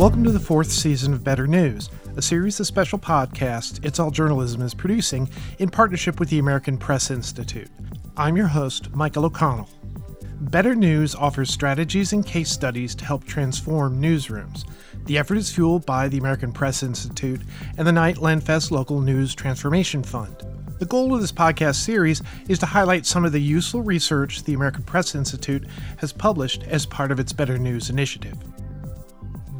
Welcome to the fourth season of Better News, a series of special podcasts It's All Journalism is producing in partnership with the American Press Institute. I'm your host, Michael O'Connell. Better News offers strategies and case studies to help transform newsrooms. The effort is fueled by the American Press Institute and the Knight Lenfest Local News Transformation Fund. The goal of this podcast series is to highlight some of the useful research the American Press Institute has published as part of its Better News initiative.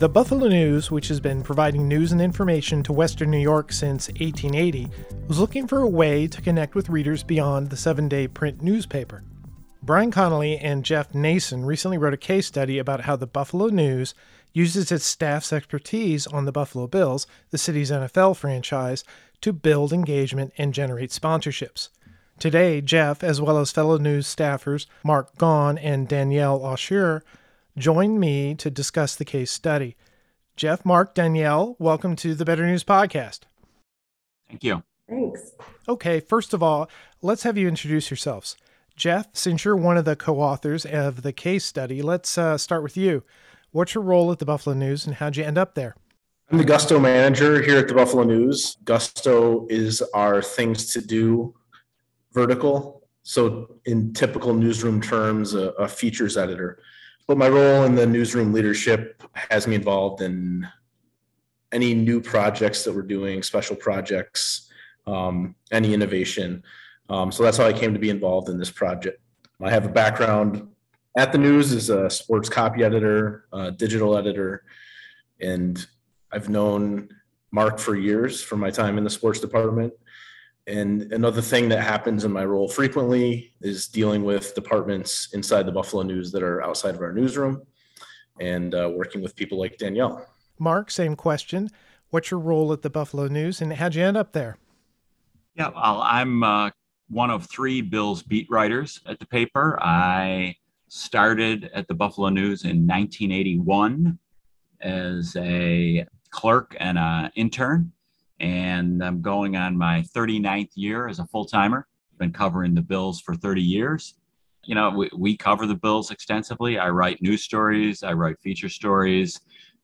The Buffalo News, which has been providing news and information to Western New York since 1880, was looking for a way to connect with readers beyond the seven day print newspaper. Brian Connolly and Geoff Nason recently wrote a case study about how the Buffalo News uses its staff's expertise on the Buffalo Bills, the city's NFL franchise, to build engagement and generate sponsorships. Today, Geoff, as well as fellow news staffers Mark Gaughan and Danielle Ossher, joined me to discuss the case study. Geoff, Mark, Danielle, welcome to the Better News Podcast. Thank you. Thanks. Okay, first of all, let's have you introduce yourselves. Geoff, since you're one of the co authors of the case study, let's uh, start with you. What's your role at the Buffalo News and how'd you end up there? I'm the Gusto manager here at the Buffalo News. Gusto is our things to do vertical. So, in typical newsroom terms, a, a features editor. But my role in the newsroom leadership has me involved in any new projects that we're doing, special projects, um, any innovation. Um, so that's how I came to be involved in this project. I have a background at the news as a sports copy editor, digital editor, and I've known Mark for years from my time in the sports department. And another thing that happens in my role frequently is dealing with departments inside the Buffalo News that are outside of our newsroom and uh, working with people like Danielle. Mark, same question. What's your role at the Buffalo News and how'd you end up there? Yeah, well, I'm uh, one of three Bills beat writers at the paper. I started at the Buffalo News in 1981 as a clerk and an intern and I'm going on my 39th year as a full timer. Been covering the Bills for 30 years. You know, we, we cover the Bills extensively. I write news stories, I write feature stories.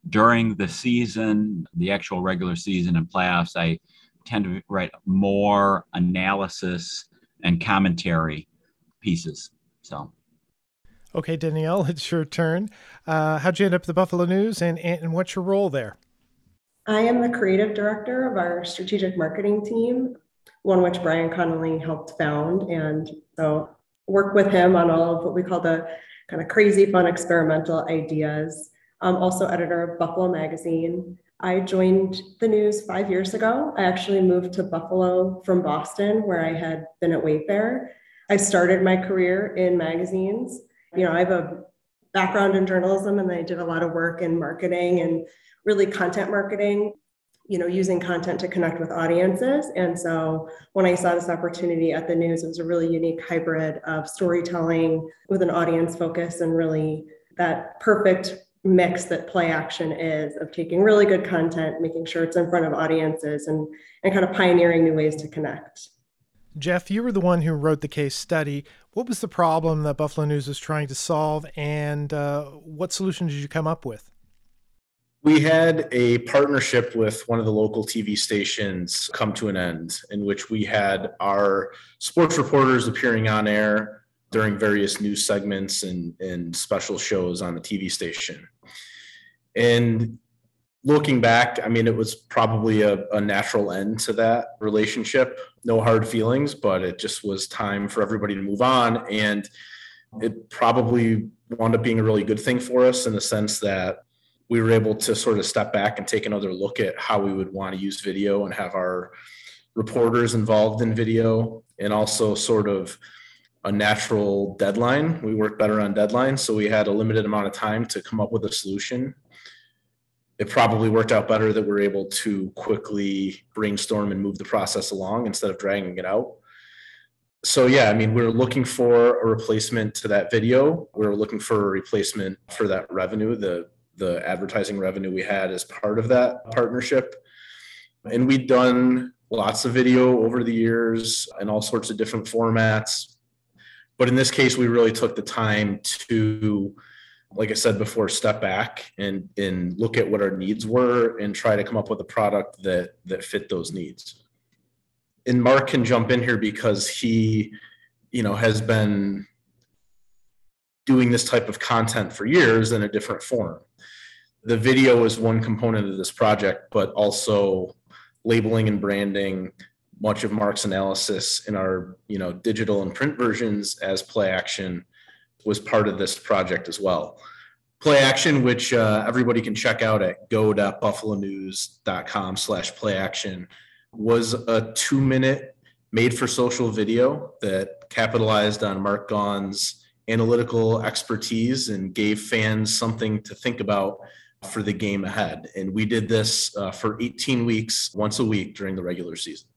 During the season, the actual regular season and playoffs, I tend to write more analysis and commentary pieces. So, okay, Danielle, it's your turn. Uh, how'd you end up at the Buffalo News, and, and what's your role there? I am the creative director of our strategic marketing team, one which Brian Connolly helped found. And so work with him on all of what we call the kind of crazy, fun, experimental ideas. I'm also editor of Buffalo Magazine. I joined the news five years ago. I actually moved to Buffalo from Boston, where I had been at Wayfair. I started my career in magazines. You know, I have a background in journalism and I did a lot of work in marketing and really content marketing you know using content to connect with audiences. And so when i saw this opportunity at the news it was a really unique hybrid of storytelling with an audience focus and really that perfect mix that play action is of taking really good content making sure it's in front of audiences and and kind of pioneering new ways to connect geoff you were the one who wrote the case study what was the problem that buffalo news was trying to solve and uh, what solution did you come up with we had a partnership with one of the local TV stations come to an end, in which we had our sports reporters appearing on air during various news segments and, and special shows on the TV station. And looking back, I mean, it was probably a, a, natural end to that relationship. No hard feelings, but it just was time for everybody to move on. And it probably wound up being a really good thing for us in the sense that we were able to sort of step back and take another look at how we would want to use video and have our reporters involved in video and also sort of a natural deadline. We work better on deadlines. So we had a limited amount of time to come up with a solution. It probably worked out better that we're able to quickly brainstorm and move the process along instead of dragging it out. So yeah, I mean, we we're looking for a replacement to that video. We we're looking for a replacement for that revenue, the the advertising revenue we had as part of that partnership. And we'd done lots of video over the years in all sorts of different formats. But in this case, we really took the time to like I said before, step back and and look at what our needs were and try to come up with a product that that fit those needs. And Mark can jump in here because he, you know, has been doing this type of content for years in a different form. The video is one component of this project, but also labeling and branding, much of Mark's analysis in our, you know, digital and print versions as play action was part of this project as well. Play action, which uh, everybody can check out at go.buffalonews.com slash play action, was a two minute made for social video that capitalized on Mark Gaughan's analytical expertise and gave fans something to think about for the game ahead. And we did this uh, for 18 weeks, once a week during the regular season.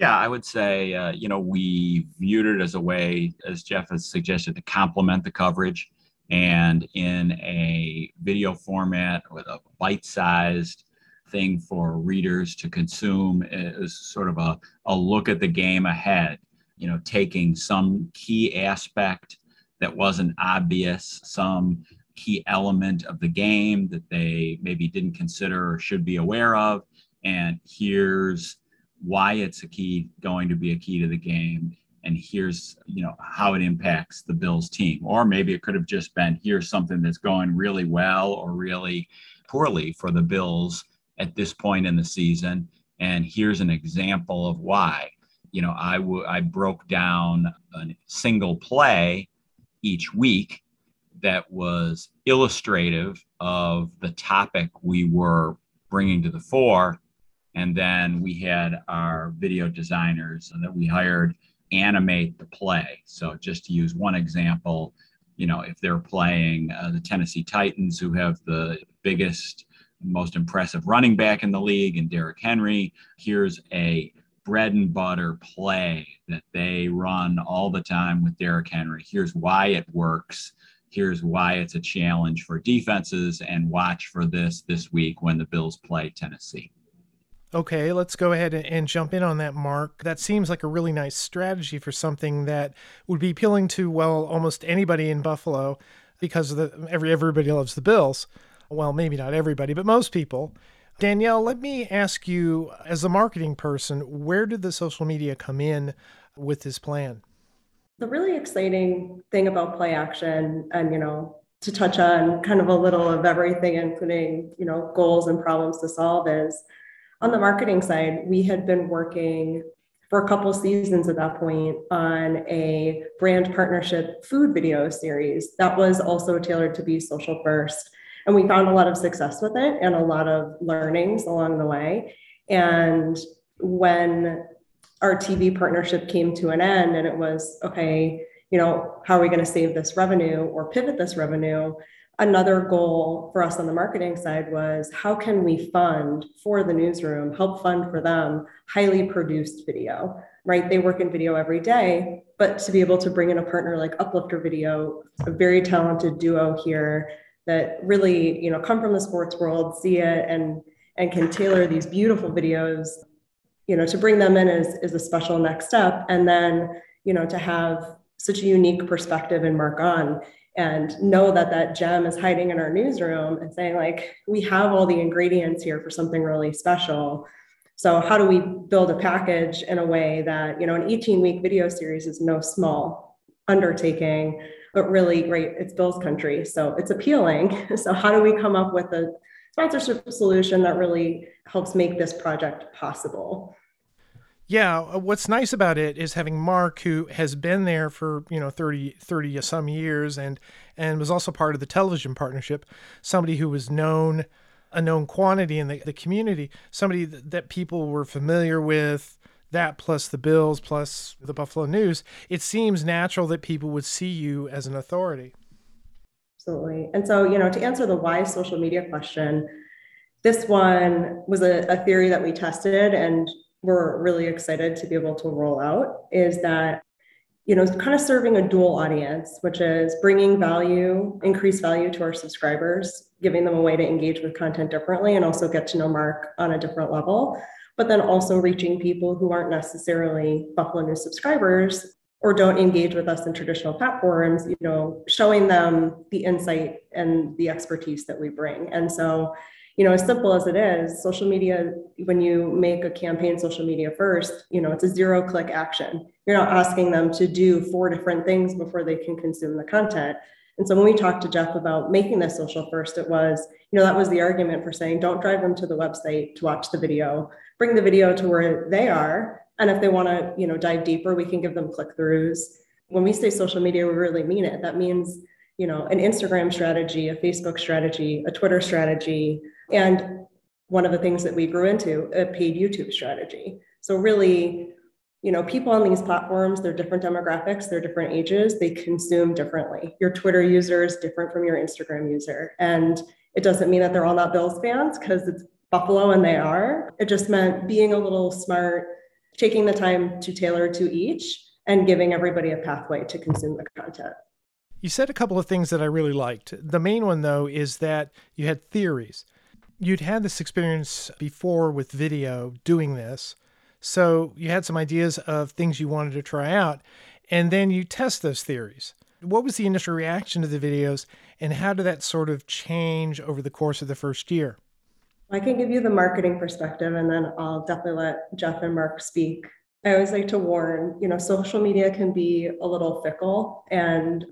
Yeah, I would say, uh, you know, we viewed it as a way, as Geoff has suggested, to complement the coverage. And in a video format with a bite sized thing for readers to consume is sort of a, a look at the game ahead you know, taking some key aspect that wasn't obvious, some key element of the game that they maybe didn't consider or should be aware of. And here's why it's a key going to be a key to the game. And here's, you know, how it impacts the Bills team. Or maybe it could have just been here's something that's going really well or really poorly for the Bills at this point in the season. And here's an example of why you know, I, w- I broke down a single play each week that was illustrative of the topic we were bringing to the fore. And then we had our video designers that we hired animate the play. So, just to use one example, you know, if they're playing uh, the Tennessee Titans, who have the biggest, most impressive running back in the league, and Derrick Henry, here's a bread and butter play that they run all the time with Derrick Henry. Here's why it works. Here's why it's a challenge for defenses, and watch for this this week when the Bills play Tennessee. Okay, let's go ahead and jump in on that, Mark. That seems like a really nice strategy for something that would be appealing to, well, almost anybody in Buffalo because the, every everybody loves the Bills. Well, maybe not everybody, but most people. Danielle, let me ask you, as a marketing person, where did the social media come in with this plan? The really exciting thing about play action, and you know, to touch on kind of a little of everything, including you know goals and problems to solve, is on the marketing side, we had been working for a couple seasons at that point on a brand partnership food video series that was also tailored to be social first and we found a lot of success with it and a lot of learnings along the way. And when our TV partnership came to an end and it was, okay, you know, how are we going to save this revenue or pivot this revenue? Another goal for us on the marketing side was how can we fund for the newsroom, help fund for them highly produced video, right? They work in video every day, but to be able to bring in a partner like Uplifter Video, a very talented duo here that really you know come from the sports world see it and and can tailor these beautiful videos you know to bring them in is, is a special next step and then you know to have such a unique perspective and Mark Gaughan and know that that gem is hiding in our newsroom and saying like we have all the ingredients here for something really special so how do we build a package in a way that you know an 18 week video series is no small undertaking but really great. It's Bill's country, so it's appealing. So how do we come up with a sponsorship solution that really helps make this project possible? Yeah, uh, what's nice about it is having Mark who has been there for, you know, 30 30 some years and and was also part of the television partnership, somebody who was known a known quantity in the, the community, somebody that, that people were familiar with, that plus the Bills plus the Buffalo News, it seems natural that people would see you as an authority. Absolutely. And so, you know, to answer the why social media question, this one was a, a theory that we tested and we're really excited to be able to roll out is that you know, kind of serving a dual audience, which is bringing value, increase value to our subscribers, giving them a way to engage with content differently and also get to know Mark on a different level but then also reaching people who aren't necessarily Buffalo News subscribers or don't engage with us in traditional platforms, you know, showing them the insight and the expertise that we bring. And so, you know, as simple as it is, social media, when you make a campaign social media first, you know, it's a zero click action. You're not asking them to do four different things before they can consume the content. And so when we talked to Geoff about making this social first, it was, you know, that was the argument for saying, don't drive them to the website to watch the video, bring the video to where they are and if they want to, you know, dive deeper, we can give them click throughs. When we say social media, we really mean it. That means, you know, an Instagram strategy, a Facebook strategy, a Twitter strategy, and one of the things that we grew into, a paid YouTube strategy. So really, you know, people on these platforms, they're different demographics, they're different ages, they consume differently. Your Twitter user is different from your Instagram user. And it doesn't mean that they're all not Bills fans because it's Buffalo and they are. It just meant being a little smart taking the time to tailor to each and giving everybody a pathway to consume the content. You said a couple of things that I really liked. The main one, though, is that you had theories. You'd had this experience before with video doing this. So you had some ideas of things you wanted to try out, and then you test those theories. What was the initial reaction to the videos, and how did that sort of change over the course of the first year? I can give you the marketing perspective and then I'll definitely let Geoff and Mark speak. I always like to warn, you know, social media can be a little fickle and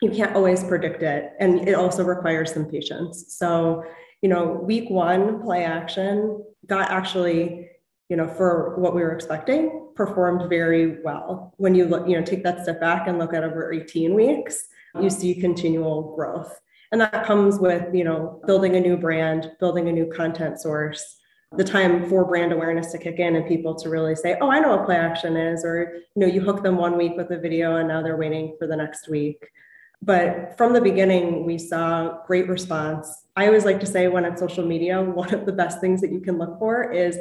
you can't always predict it. And it also requires some patience. So, you know, week one play action got actually, you know, for what we were expecting, performed very well. When you look, you know, take that step back and look at over 18 weeks, you see continual growth. And that comes with you know building a new brand building a new content source the time for brand awareness to kick in and people to really say oh i know what play action is or you know you hook them one week with a video and now they're waiting for the next week but from the beginning we saw great response. I always like to say when it's social media one of the best things that you can look for is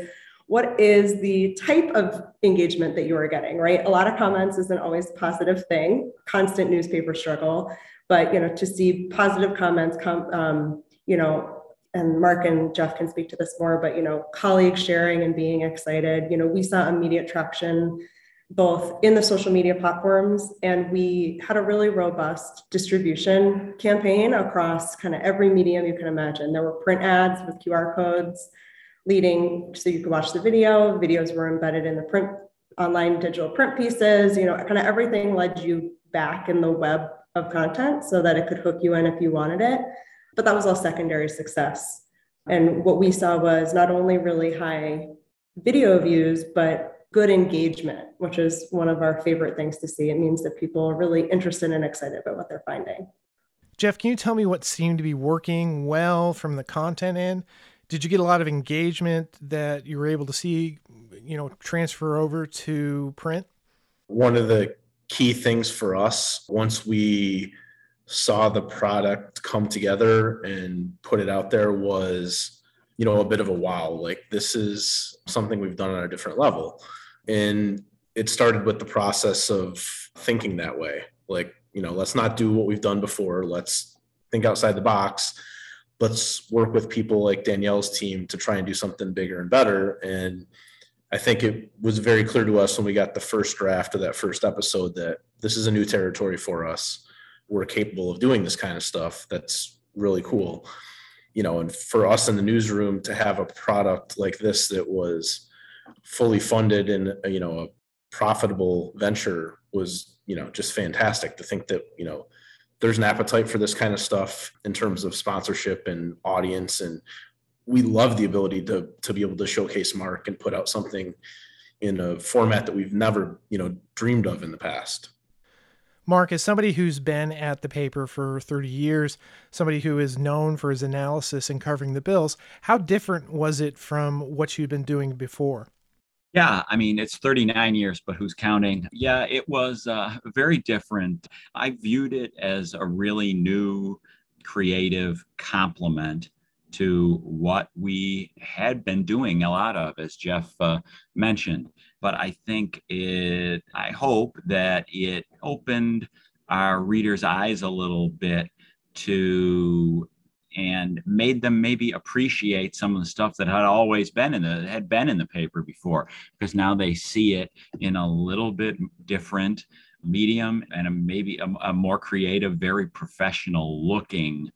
what is the type of engagement that you are getting right? A lot of comments isn't always a positive thing constant newspaper struggle but you know to see positive comments come um, you know and mark and geoff can speak to this more but you know colleagues sharing and being excited. You know we saw immediate traction both in the social media platforms and we had a really robust distribution campaign across kind of every medium you can imagine there were print ads with qr codes leading so you could watch the video videos were embedded in the print online digital print pieces you know kind of everything led you back in the web of content so that it could hook you in if you wanted it. But that was all secondary success. And what we saw was not only really high video views, but good engagement, which is one of our favorite things to see. It means that people are really interested and excited about what they're finding. Geoff, can you tell me what seemed to be working well from the content end? Did you get a lot of engagement that you were able to see, you know, transfer over to print? One of the key things for us once we saw the product come together and put it out there was you know a bit of a wow like this is something we've done on a different level and it started with the process of thinking that way like you know let's not do what we've done before let's think outside the box let's work with people like danielle's team to try and do something bigger and better and I think it was very clear to us when we got the first draft of that first episode that this is a new territory for us. We're capable of doing this kind of stuff. That's really cool. You know, and for us in the newsroom to have a product like this that was fully funded and, uh, you know, a profitable venture was, you know, just fantastic to think that, you know, there's an appetite for this kind of stuff in terms of sponsorship and audience and we love the ability to to be able to showcase Mark and put out something in a format that we've never you know dreamed of in the past. Mark, as somebody who's been at the paper for 30 years, somebody who is known for his analysis and covering the bills, how different was it from what you'd been doing before? Yeah, I mean, it's 39 years, but who's counting? Yeah, it was uh, very different. I viewed it as a really new, creative complement to what we had been doing a lot of, as Geoff uh, mentioned. But I think it, I hope that it opened our readers' eyes a little bit to and made them maybe appreciate some of the stuff that had always been in the had been in the paper before because now they see it in a little bit different medium and a, maybe a, a more creative, very professional looking,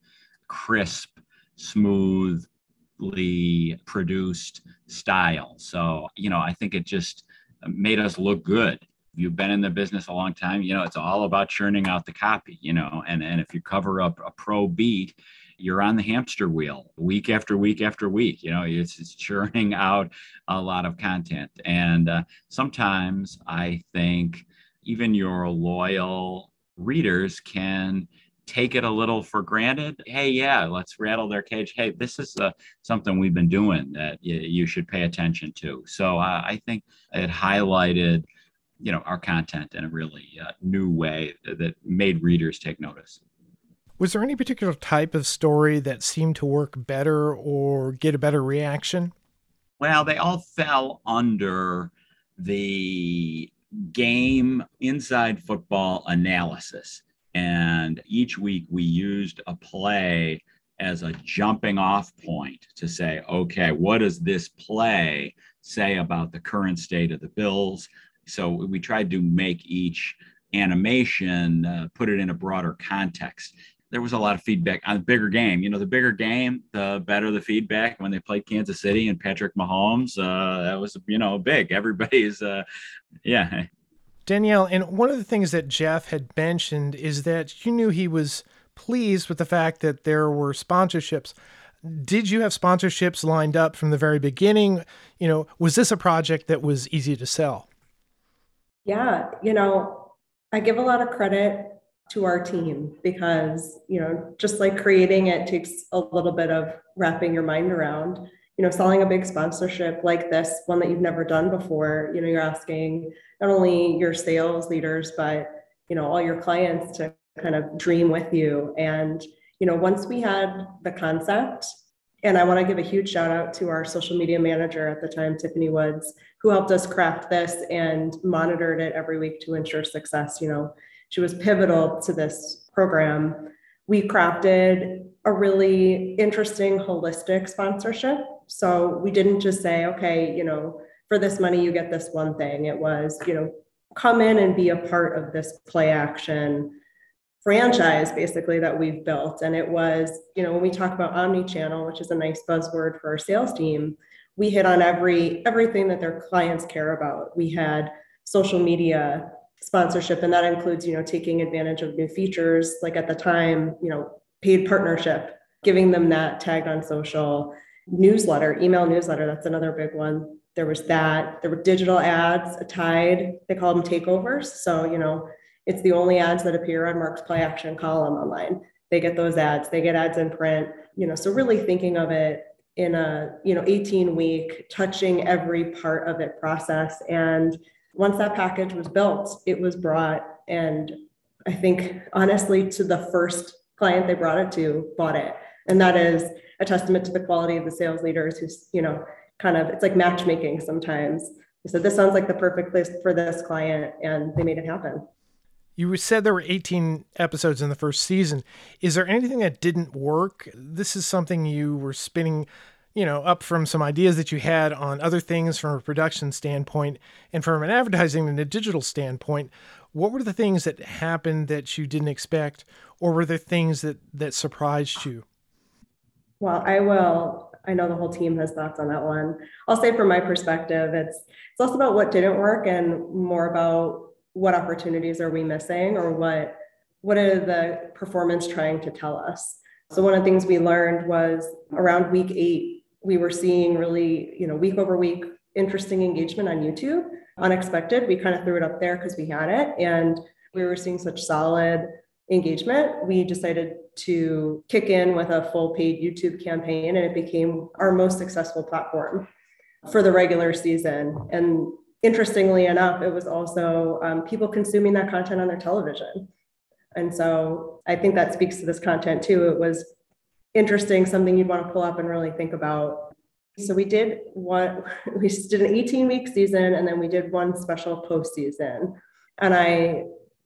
crisp, smoothly produced style. So, you know, I think it just made us look good. You've been in the business a long time, you know, it's all about churning out the copy, you know, and, and if you cover up a pro beat, you're on the hamster wheel week after week after week. You know, it's, it's churning out a lot of content. And uh, sometimes I think even your loyal readers can take it a little for granted. Hey, yeah, let's rattle their cage. Hey, this is uh, something we've been doing that y- you should pay attention to. So uh, I think it highlighted, you know, our content in a really uh, new way that made readers take notice. Was there any particular type of story that seemed to work better or get a better reaction? Well, they all fell under the game inside football analysis. And each week we used a play as a jumping off point to say, okay, what does this play say about the current state of the Bills? So we tried to make each animation, uh, put it in a broader context there was a lot of feedback on the bigger game. You know, the bigger game, the better the feedback. When they played Kansas City and Patrick Mahomes, uh, that was you know big. Everybody's, uh, yeah. Danielle, and one of the things that Geoff had mentioned is that you knew he was pleased with the fact that there were sponsorships. Did you have sponsorships lined up from the very beginning? You know, was this a project that was easy to sell? Yeah, you know, I give a lot of credit to our team because you know just like creating it takes a little bit of wrapping your mind around you know selling a big sponsorship like this one that you've never done before you know you're asking not only your sales leaders but you know all your clients to kind of dream with you. And you know once we had the concept and i want to give a huge shout out to our social media manager at the time tiffany woods who helped us craft this and monitored it every week to ensure success you know she was pivotal to this program. We crafted a really interesting holistic sponsorship. So we didn't just say, okay, you know, for this money, you get this one thing. It was, you know, come in and be a part of this play action franchise basically that we've built. And it was, you know, when we talk about omni-channel, which is a nice buzzword for our sales team, we hit on every everything that their clients care about. We had social media sponsorship and that includes you know taking advantage of new features like at the time you know paid partnership giving them that tagged on social newsletter email newsletter that's another big one. There was that. There were digital ads tied they call them takeovers. So you know it's the only ads that appear on mark's play action column online. They get those ads they get ads in print you know so really thinking of it in a you know 18 week touching every part of it process and once that package was built, it was brought, and I think honestly, to the first client they brought it to, bought it. And that is a testament to the quality of the sales leaders who's, you know, kind of, it's like matchmaking sometimes. They said, this sounds like the perfect place for this client, and they made it happen. You said there were 18 episodes in the first season. Is there anything that didn't work? This is something you were spinning you know, up from some ideas that you had on other things from a production standpoint and from an advertising and a digital standpoint. What were the things that happened that you didn't expect, or were there things that that surprised you? Well, I will. I know the whole team has thoughts on that one. I'll say from my perspective, it's it's less about what didn't work and more about what opportunities are we missing or what what are the performance trying to tell us. So one of the things we learned was around week eight, we were seeing really, you know, week over week interesting engagement on YouTube. Unexpected. We kind of threw it up there because we had it and we were seeing such solid engagement. We decided to kick in with a full paid YouTube campaign and it became our most successful platform for the regular season. And interestingly enough, it was also um, people consuming that content on their television. And so I think that speaks to this content too. It was interesting, something you'd want to pull up and really think about. So we did one, we did an 18 week season and then we did one special postseason. And I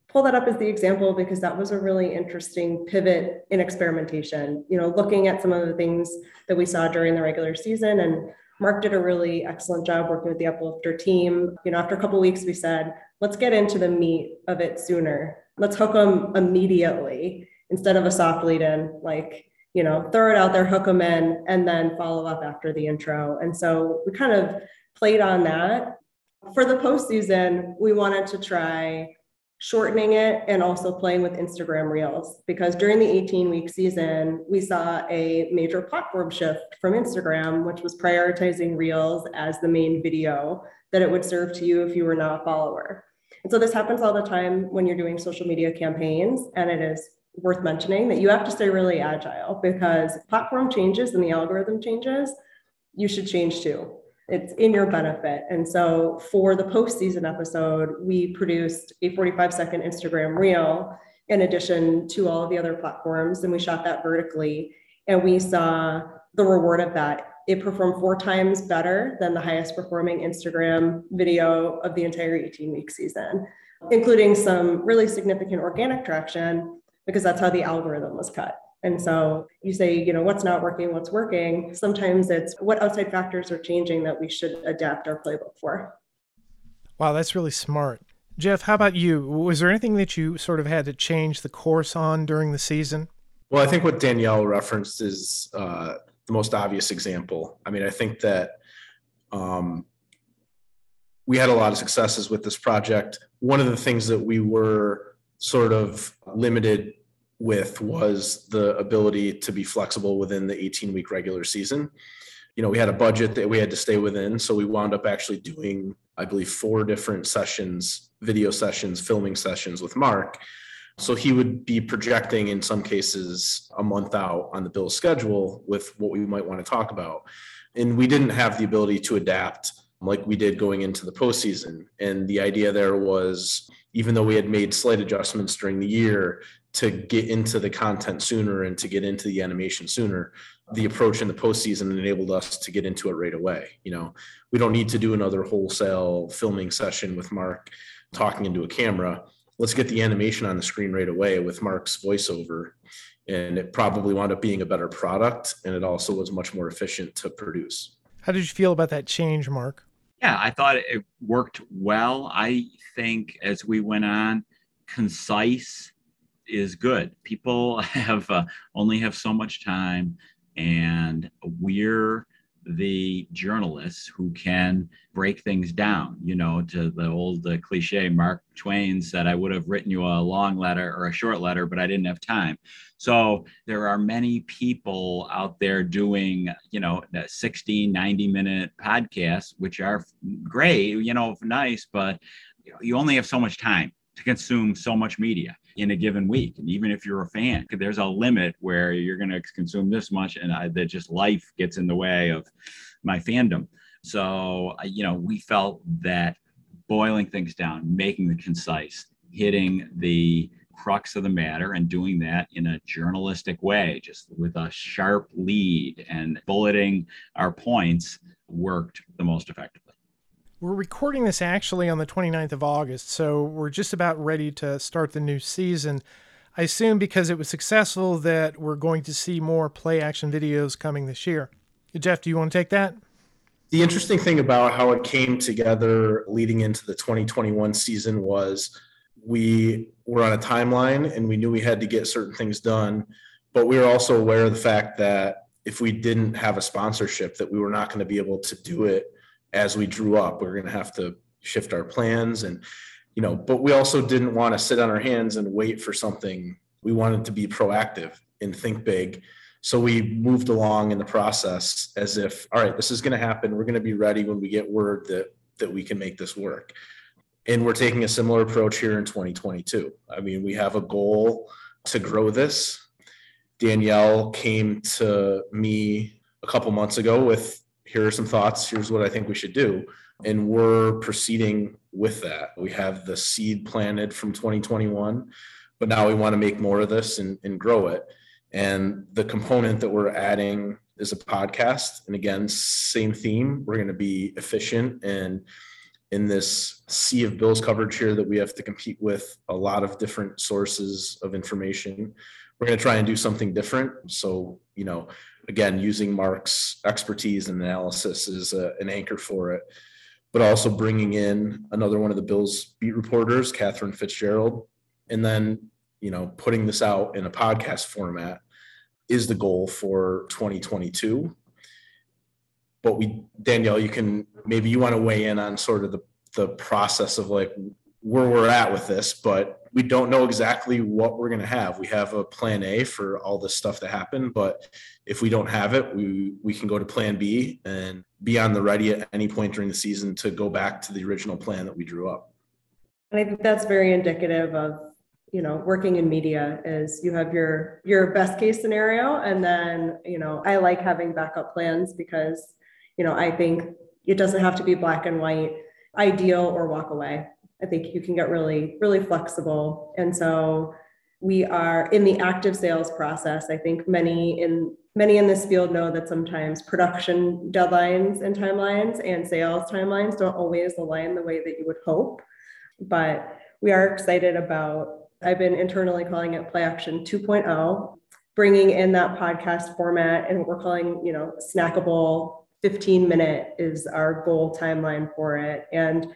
pull that up as the example because that was a really interesting pivot in experimentation, you know, looking at some of the things that we saw during the regular season and Mark did a really excellent job working with the Uplifter team. You know, after a couple weeks, we said, let's get into the meat of it sooner. Let's hook them immediately instead of a soft lead in, like, you know, throw it out there, hook them in, and then follow up after the intro. And so we kind of played on that. For the postseason, we wanted to try shortening it and also playing with Instagram Reels because during the 18 week season, we saw a major platform shift from Instagram, which was prioritizing Reels as the main video that it would serve to you if you were not a follower. And so this happens all the time when you're doing social media campaigns, and it is worth mentioning that you have to stay really agile because platform changes and the algorithm changes, you should change too it's in your benefit. And so for the postseason episode, we produced a 45 second Instagram reel in addition to all of the other platforms. And we shot that vertically. And we saw the reward of that. It performed four times better than the highest performing Instagram video of the entire 18 week season, including some really significant organic traction because that's how the algorithm was cut. And so you say, you know, what's not working, what's working. Sometimes it's what outside factors are changing that we should adapt our playbook for. Wow, that's really smart. Geoff, how about you? Was there anything that you sort of had to change the course on during the season? Well, I think what Danielle referenced is uh, the most obvious example. I mean, I think that um, we had a lot of successes with this project. One of the things that we were sort of limited with was the ability to be flexible within the 18 week regular season. You know, we had a budget that we had to stay within. So we wound up actually doing, I believe, four different sessions, video sessions, filming sessions with Mark. So he would be projecting in some cases a month out on the bill schedule with what we might want to talk about. And we didn't have the ability to adapt like we did going into the postseason. And the idea there was even though we had made slight adjustments during the year, to get into the content sooner and to get into the animation sooner. The approach in the postseason enabled us to get into it right away. You know, we don't need to do another wholesale filming session with Mark talking into a camera. Let's get the animation on the screen right away with Mark's voiceover. And it probably wound up being a better product. And it also was much more efficient to produce. How did you feel about that change, Mark? Yeah, I thought it worked well. I think as we went on, concise is good. People have uh, only have so much time, and we're the journalists who can break things down. You know, to the old uh, cliche, Mark Twain said, I would have written you a long letter or a short letter, but I didn't have time. So there are many people out there doing, you know, 60, 90 minute podcasts, which are great, you know, nice, but you only have so much time to consume so much media in a given week. And even if you're a fan, there's a limit where you're going to consume this much, and I, that just life gets in the way of my fandom. So, you know, we felt that boiling things down, making it concise, hitting the crux of the matter and doing that in a journalistic way, just with a sharp lead and bulleting our points worked the most effectively. We're recording this actually on the 29th of August, so we're just about ready to start the new season. I assume because it was successful that we're going to see more play action videos coming this year. Geoff, do you want to take that? The interesting thing about how it came together leading into the 2021 season was we were on a timeline and we knew we had to get certain things done, but we were also aware of the fact that if we didn't have a sponsorship that we were not going to be able to do it as we drew up. We are going to have to shift our plans and, you know, but we also didn't want to sit on our hands and wait for something. We wanted to be proactive and think big. So we moved along in the process as if, all right, this is going to happen. We're going to be ready when we get word that that we can make this work. And we're taking a similar approach here in 2022. I mean, we have a goal to grow this. Danielle came to me a couple months ago with here are some thoughts. Here's what I think we should do. And we're proceeding with that. We have the seed planted from 2021, but now we want to make more of this and, and grow it. And the component that we're adding is a podcast. And again, same theme. We're going to be efficient and in this sea of bills coverage here that we have to compete with a lot of different sources of information we're going to try and do something different so you know again, using Mark's expertise and analysis is an anchor for it, but also bringing in another one of the Bills beat reporters, Catherine Fitzgerald, and then, you know, putting this out in a podcast format is the goal for 2022. But we, Danielle, you can, maybe you want to weigh in on sort of the, the process of like where we're at with this, but we don't know exactly what we're going to have. We have a plan A for all this stuff that happened, but if we don't have it, we we can go to plan B and be on the ready at any point during the season to go back to the original plan that we drew up. And I think that's very indicative of you know working in media is you have your your best case scenario and then you know I like having backup plans because you know I think it doesn't have to be black and white ideal or walk away I think you can get really, really flexible. And so we are in the active sales process. I think many in many in this field know that sometimes production deadlines and timelines and sales timelines don't always align the way that you would hope. But we are excited about, I've been internally calling it Play Action 2.0, bringing in that podcast format and what we're calling, you know, snackable 15 minute is our goal timeline for it. And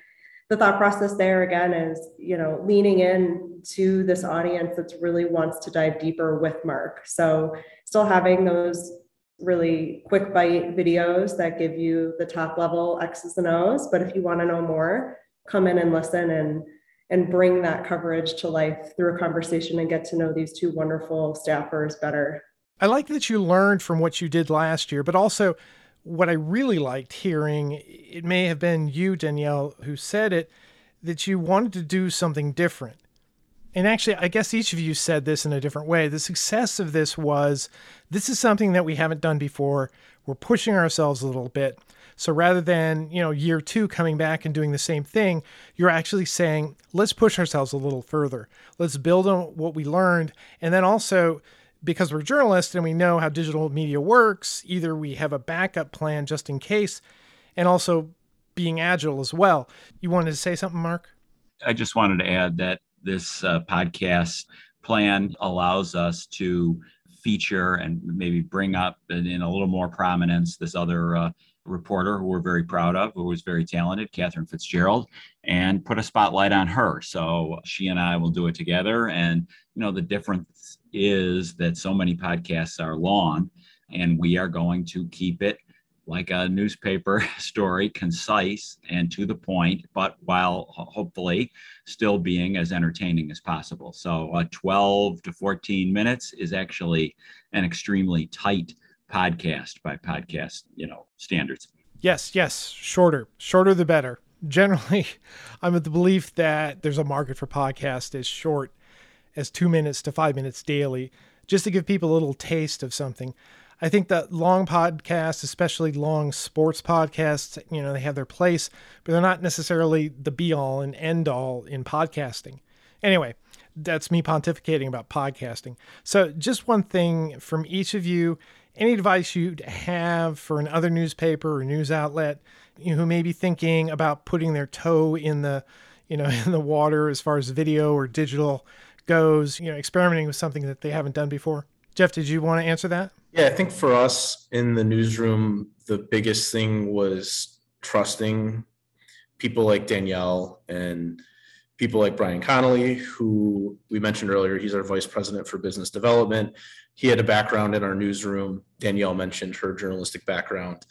the thought process there again is you know leaning in to this audience that really wants to dive deeper with mark. So still having those really quick bite videos that give you the top level x's and o's but if you want to know more come in and listen and and bring that coverage to life through a conversation and get to know these two wonderful staffers better. I like that you learned from what you did last year but also what I really liked hearing, it may have been you, Danielle, who said it, that you wanted to do something different. And actually, I guess each of you said this in a different way. The success of this was this is something that we haven't done before. We're pushing ourselves a little bit. So rather than, you know, year two coming back and doing the same thing, you're actually saying, let's push ourselves a little further. Let's build on what we learned. And then also, because we're journalists and we know how digital media works, either we have a backup plan just in case, and also being agile as well. You wanted to say something, Mark? I just wanted to add that this uh, podcast plan allows us to feature and maybe bring up in a little more prominence this other uh, reporter who we're very proud of, who was very talented, Catherine Fitzgerald, and put a spotlight on her. So she and I will do it together. And, you know, the difference is that so many podcasts are long, and we are going to keep it like a newspaper story, concise and to the point, but while hopefully still being as entertaining as possible. So, uh, 12 to 14 minutes is actually an extremely tight podcast by podcast, you know, standards. Yes, yes, shorter, shorter the better. Generally, I'm of the belief that there's a market for podcast as short as two minutes to five minutes daily, just to give people a little taste of something. I think that long podcasts, especially long sports podcasts, you know, they have their place, but they're not necessarily the be all and end all in podcasting. Anyway, that's me pontificating about podcasting. So, just one thing from each of you any advice you'd have for another newspaper or news outlet you know, who may be thinking about putting their toe in the you know in the water as far as video or digital goes you know experimenting with something that they haven't done before geoff did you want to answer that yeah i think for us in the newsroom the biggest thing was trusting people like danielle and people like brian connolly who we mentioned earlier he's our vice president for business development he had a background in our newsroom. Danielle mentioned her journalistic background,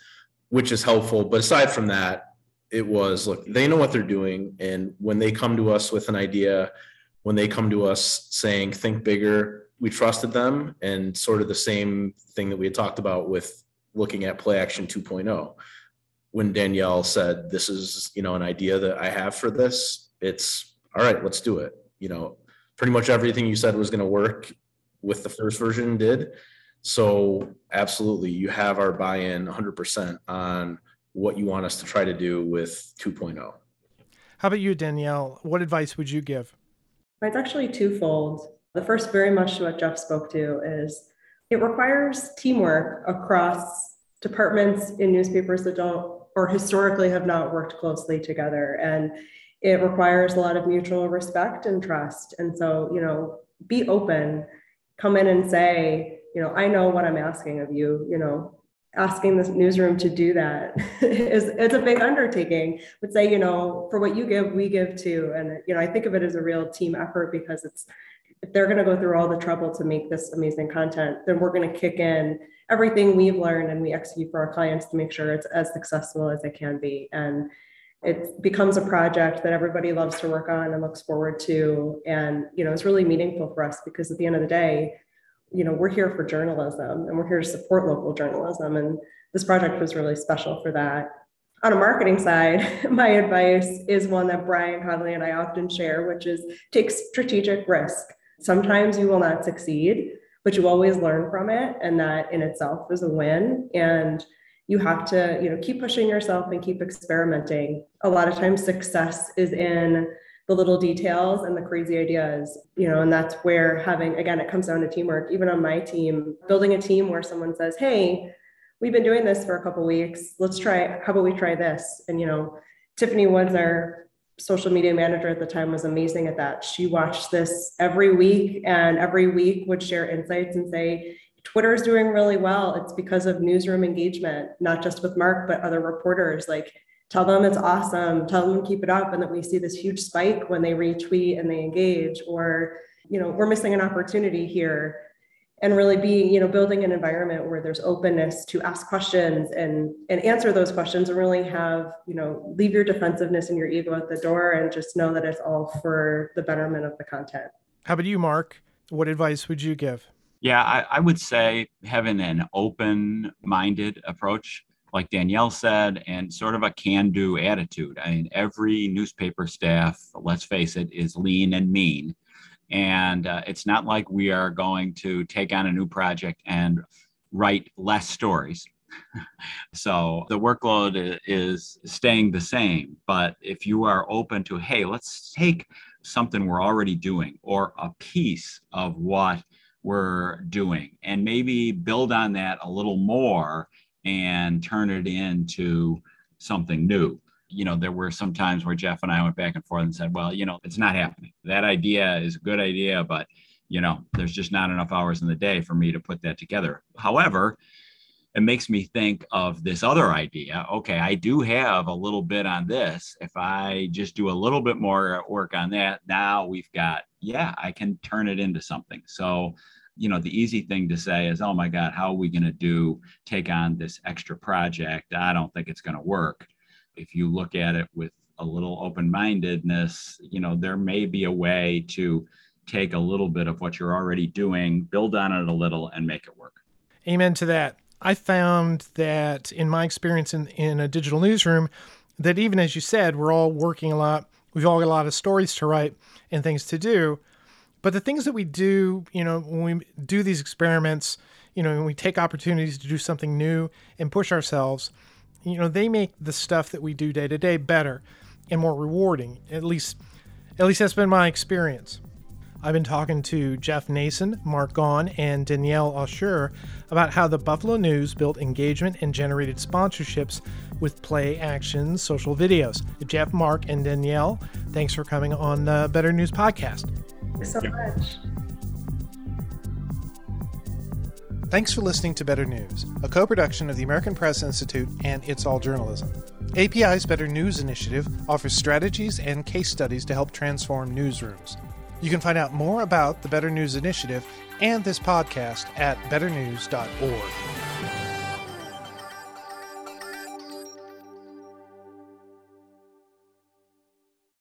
which is helpful. But aside from that, it was look, they know what they're doing. And when they come to us with an idea, when they come to us saying, think bigger, we trusted them. And sort of the same thing that we had talked about with looking at Play Action 2.0. When Danielle said, This is, you know, an idea that I have for this, it's all right, let's do it. You know, pretty much everything you said was going to work with the first version did. So absolutely, you have our buy-in 100% on what you want us to try to do with 2.0. How about you, Danielle? What advice would you give? It's actually twofold. The first, very much to what Geoff spoke to, is it requires teamwork across departments in newspapers that don't or historically have not worked closely together. And it requires a lot of mutual respect and trust. And so, you know, be open come in and say, you know, I know what I'm asking of you, you know, asking the newsroom to do that is it's a big undertaking. But say you know for what you give we give too. And you know i think of it as a real team effort because it's if they're going to go through all the trouble to make this amazing content then we're going to kick in everything we've learned and we execute for our clients to make sure it's as successful as it can be. And it becomes a project that everybody loves to work on and looks forward to. And you know it's really meaningful for us because at the end of the day you know, we're here for journalism and we're here to support local journalism. And this project was really special for that. On a marketing side, my advice is one that Brian Conley and I often share, which is take strategic risk. Sometimes you will not succeed, but you always learn from it. And that in itself is a win. And you have to, you know, keep pushing yourself and keep experimenting. A lot of times success is in the little details and the crazy ideas, you know, and that's where having, again, it comes down to teamwork. Even on my team, building a team where someone says, Hey, we've been doing this for a couple weeks. Let's try, how about we try this? And, you know, Tiffany Woods, our social media manager at the time was amazing at that. She watched this every week and every week would share insights and say, Twitter is doing really well. It's because of newsroom engagement, not just with Mark, but other reporters. Like tell them it's awesome, tell them to keep it up, and that we see this huge spike when they retweet and they engage, or you know, we're missing an opportunity here. And really being, you know, building an environment where there's openness to ask questions and and answer those questions and really have, you know, leave your defensiveness and your ego at the door and just know that it's all for the betterment of the content. How about you, Mark? What advice would you give? Yeah, I, I would say having an open minded approach like Danielle said, and sort of a can do attitude. I mean, every newspaper staff, let's face it, is lean and mean. And uh, it's not like we are going to take on a new project and write less stories. so the workload is staying the same. But if you are open to, hey, let's take something we're already doing or a piece of what we're doing and maybe build on that a little more and turn it into something new. You know, there were some times where Geoff and I went back and forth and said, well, you know, it's not happening. That idea is a good idea, but, you know, there's just not enough hours in the day for me to put that together. However, it makes me think of this other idea. Okay, I do have a little bit on this. If I just do a little bit more work on that, now we've got, yeah, I can turn it into something. So you know, the easy thing to say is, oh my God, how are we going to do take on this extra project? I don't think it's going to work. If you look at it with a little open mindedness, you know, there may be a way to take a little bit of what you're already doing, build on it a little, and make it work. Amen to that. I found that in my experience in, in a digital newsroom, that even as you said, we're all working a lot. We've all got a lot of stories to write and things to do. But the things that we do, you know, when we do these experiments, you know, when we take opportunities to do something new and push ourselves, you know, they make the stuff that we do day to day better and more rewarding. At least, at least that's been my experience. I've been talking to Geoff Nason, Mark Gaughan, and Danielle Ossher about how the Buffalo News built engagement and generated sponsorships with PlayAction social videos. Geoff, Mark, and Danielle, thanks for coming on the Better News podcast you so much. Thanks for listening to Better News, a co production of the American Press Institute and It's All Journalism. API's Better News initiative offers strategies and case studies to help transform newsrooms. You can find out more about the Better News initiative and this podcast at betternews.org.